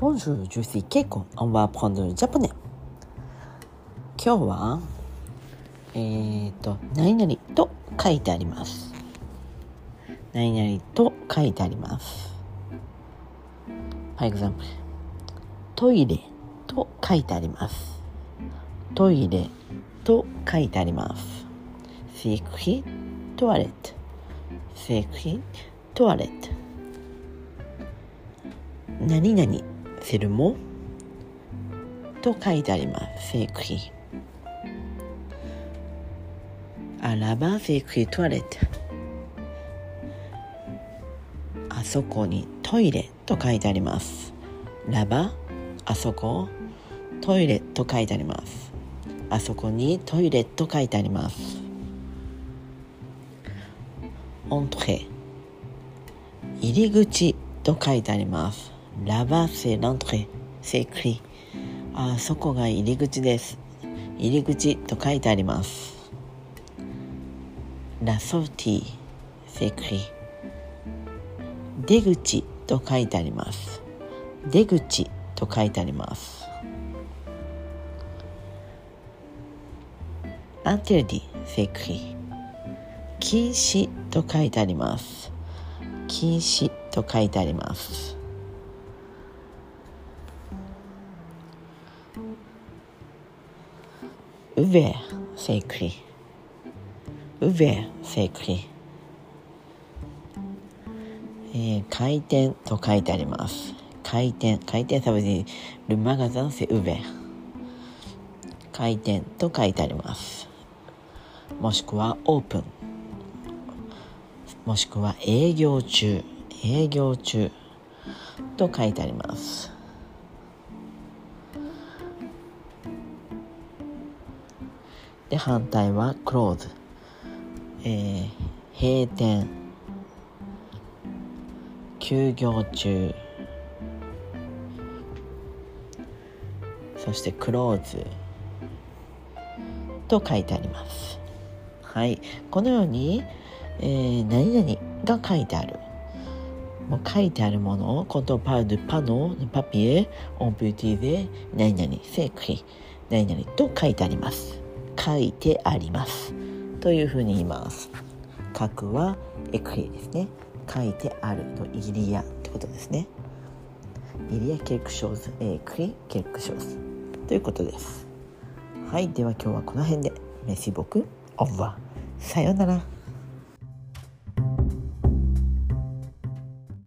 Bonjour, je suis Keiko. On va 今日は、えっ、と、何々と書いてあります。何々と書いてあります。For example, トイレと書いてあります。トイレと書いてあります。セクヒトワレット。セクヒトワレット。何々するもと書いてあります。C'est écrit. À là-bas, c'est écrit toilette. あそこにトイレと書いてあります。ラバあそこトイレと書いてあります。あそこにトイレと書いてあります。entrée 入り口と書いてあります。ラバ c'est l'entrée c'est écrit あそこが入り口です。入り口と書いてあります。La sortie c'est écrit 出口と書いてあります。出口と書いてあります。interdit c'est écrit 禁止と書いてあります。禁止と書いてあります。Ouvert c'est écrit ouvert c'est écrit えー開店と書いてあります。開店、開店サブジルマガザンセウベ。開店と書いてあります。もしくはオープン。もしくは営業中、営業中と書いてあります。で、反対は close。えー閉店。休業中。そしてクローズ。と書いてあります。はい。このように、えー何々が書いてある。もう書いてあるものをコントパードパノパピエオンプティーで何々セクリ何々と書いてあります。書いてあります。というふうに言います。書くはエクリですね。書いてあるのイリアってことですね。イリアケルクショーズ。エクリケルクショーズ。ということです。はいでは今日はこの辺で。メシボクオンワ。さようなら。